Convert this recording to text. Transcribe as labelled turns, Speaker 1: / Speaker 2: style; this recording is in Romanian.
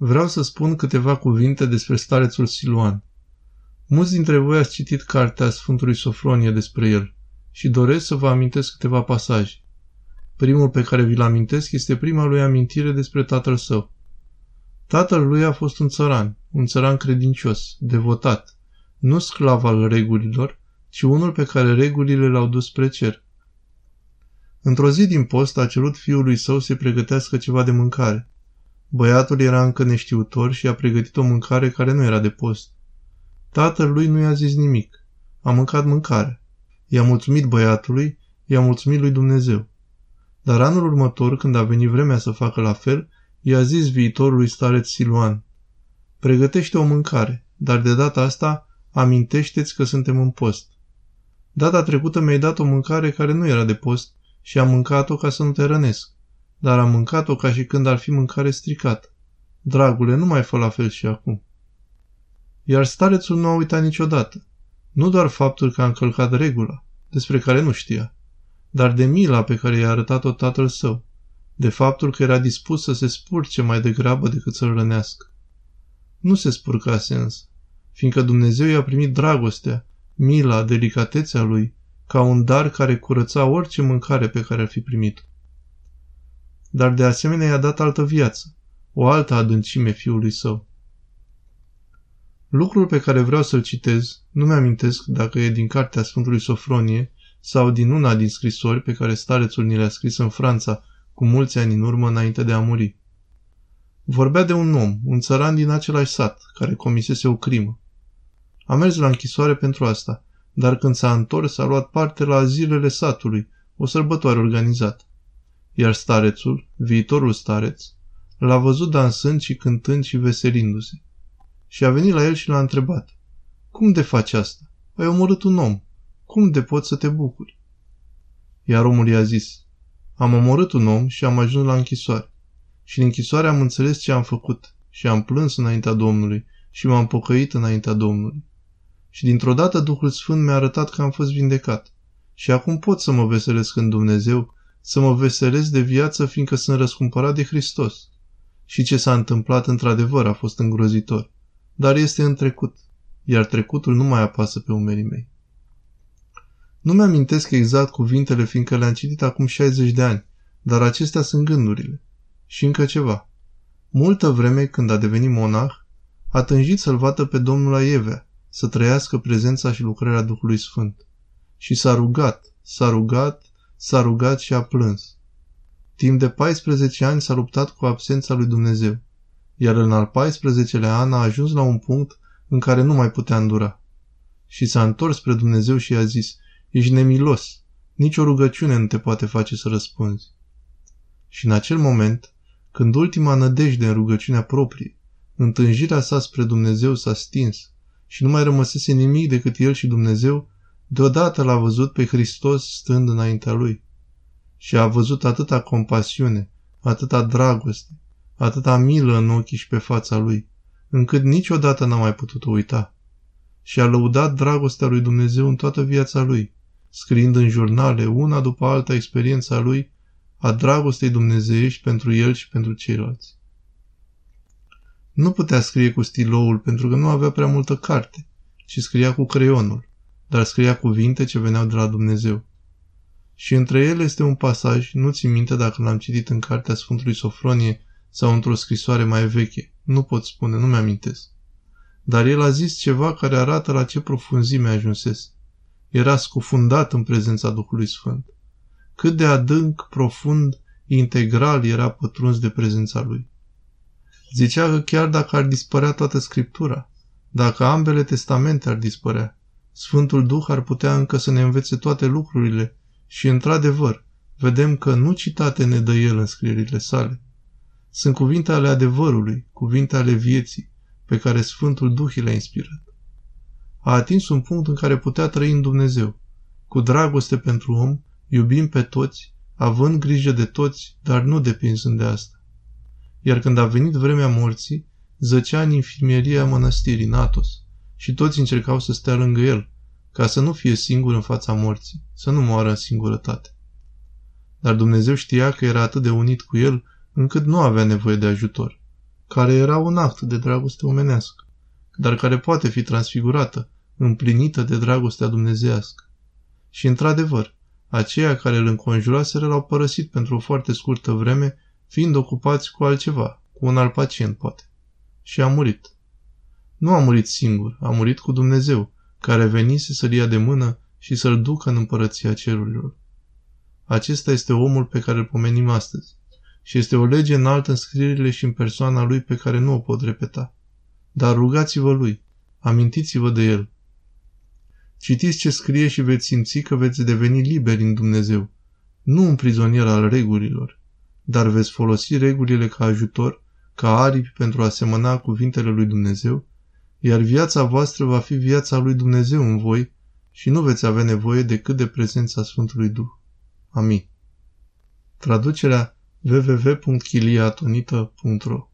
Speaker 1: Vreau să spun câteva cuvinte despre starețul Siluan. Mulți dintre voi ați citit cartea Sfântului Sofronie despre el și doresc să vă amintesc câteva pasaje. Primul pe care vi-l amintesc este prima lui amintire despre tatăl său. Tatăl lui a fost un țăran, un țăran credincios, devotat, nu sclav al regulilor, ci unul pe care regulile l-au dus spre cer. Într-o zi din post a cerut fiului său să pregătească ceva de mâncare. Băiatul era încă neștiutor și a pregătit o mâncare care nu era de post. Tatăl lui nu i-a zis nimic. A mâncat mâncare. I-a mulțumit băiatului, i-a mulțumit lui Dumnezeu. Dar anul următor, când a venit vremea să facă la fel, i-a zis viitorului stareț Siluan, Pregătește o mâncare, dar de data asta amintește-ți că suntem în post. Data trecută mi-ai dat o mâncare care nu era de post și am mâncat-o ca să nu te rănesc, dar am mâncat-o ca și când ar fi mâncare stricată. Dragule, nu mai fă la fel și acum. Iar starețul nu a uitat niciodată. Nu doar faptul că a încălcat regula, despre care nu știa, dar de mila pe care i-a arătat-o tatăl său, de faptul că era dispus să se spurce mai degrabă decât să-l rănească. Nu se spurcase însă, fiindcă Dumnezeu i-a primit dragostea, mila, delicatețea lui, ca un dar care curăța orice mâncare pe care ar fi primit. Dar de asemenea i-a dat altă viață, o altă adâncime fiului său. Lucrul pe care vreau să-l citez, nu mi-amintesc dacă e din cartea Sfântului Sofronie sau din una din scrisori pe care starețul ni le-a scris în Franța cu mulți ani în urmă înainte de a muri. Vorbea de un om, un țăran din același sat, care comisese o crimă. A mers la închisoare pentru asta, dar când s-a întors a luat parte la zilele satului, o sărbătoare organizată. Iar starețul, viitorul stareț, l-a văzut dansând și cântând și veselindu-se. Și a venit la el și l-a întrebat. Cum de faci asta? Ai omorât un om. Cum de poți să te bucuri? Iar omul i-a zis, am omorât un om și am ajuns la închisoare. Și în închisoare am înțeles ce am făcut și am plâns înaintea Domnului și m-am pocăit înaintea Domnului. Și dintr-o dată Duhul Sfânt mi-a arătat că am fost vindecat. Și acum pot să mă veselesc în Dumnezeu, să mă veselesc de viață, fiindcă sunt răscumpărat de Hristos. Și ce s-a întâmplat într-adevăr a fost îngrozitor. Dar este în trecut, iar trecutul nu mai apasă pe umerii mei. Nu mi-amintesc exact cuvintele, fiindcă le-am citit acum 60 de ani, dar acestea sunt gândurile. Și încă ceva. Multă vreme, când a devenit monah, a tânjit să-l vadă pe Domnul la Evea, să trăiască prezența și lucrarea Duhului Sfânt. Și s-a rugat, s-a rugat, s-a rugat și a plâns. Timp de 14 ani s-a luptat cu absența lui Dumnezeu, iar în al 14-lea an a ajuns la un punct în care nu mai putea îndura. Și s-a întors spre Dumnezeu și i-a zis, ești nemilos, nici o rugăciune nu te poate face să răspunzi. Și în acel moment, când ultima nădejde în rugăciunea proprie, întânjirea sa spre Dumnezeu s-a stins și nu mai rămăsese nimic decât el și Dumnezeu, deodată l-a văzut pe Hristos stând înaintea lui. Și a văzut atâta compasiune, atâta dragoste, atâta milă în ochii și pe fața lui, încât niciodată n-a mai putut uita. Și a lăudat dragostea lui Dumnezeu în toată viața lui, scriind în jurnale, una după alta, experiența lui a dragostei dumnezeiești pentru el și pentru ceilalți. Nu putea scrie cu stiloul pentru că nu avea prea multă carte, ci scria cu creionul, dar scria cuvinte ce veneau de la Dumnezeu. Și între ele este un pasaj, nu ți minte dacă l-am citit în cartea Sfântului Sofronie sau într-o scrisoare mai veche, nu pot spune, nu mi-amintesc. Dar el a zis ceva care arată la ce profunzime ajunsese. Era scufundat în prezența Duhului Sfânt. Cât de adânc, profund, integral era pătruns de prezența lui. Zicea că chiar dacă ar dispărea toată Scriptura, dacă ambele testamente ar dispărea, Sfântul Duh ar putea încă să ne învețe toate lucrurile și, într-adevăr, vedem că nu citate ne dă el în scrierile sale. Sunt cuvinte ale adevărului, cuvinte ale vieții, pe care Sfântul Duh le-a inspirat. A atins un punct în care putea trăi în Dumnezeu, cu dragoste pentru om, iubim pe toți, având grijă de toți, dar nu depinzând de asta. Iar când a venit vremea morții, zăcea în infirmieria mănăstirii Natos și toți încercau să stea lângă el, ca să nu fie singur în fața morții, să nu moară în singurătate. Dar Dumnezeu știa că era atât de unit cu el, încât nu avea nevoie de ajutor. care era un act de dragoste omenească, dar care poate fi transfigurată, împlinită de dragostea dumnezească. Și într-adevăr, aceia care îl înconjuraseră l-au părăsit pentru o foarte scurtă vreme, fiind ocupați cu altceva, cu un alt pacient, poate. Și a murit. Nu a murit singur, a murit cu Dumnezeu, care venise să-l ia de mână și să-l ducă în împărăția cerurilor. Acesta este omul pe care îl pomenim astăzi și este o lege înaltă în scrierile și în persoana lui pe care nu o pot repeta. Dar rugați-vă lui, amintiți-vă de el. Citiți ce scrie și veți simți că veți deveni liberi în Dumnezeu, nu un prizonier al regulilor, dar veți folosi regulile ca ajutor, ca aripi pentru a semăna cuvintele lui Dumnezeu, iar viața voastră va fi viața lui Dumnezeu în voi și nu veți avea nevoie decât de prezența Sfântului Duh. Amin. Traducerea www.chiliatonita.ro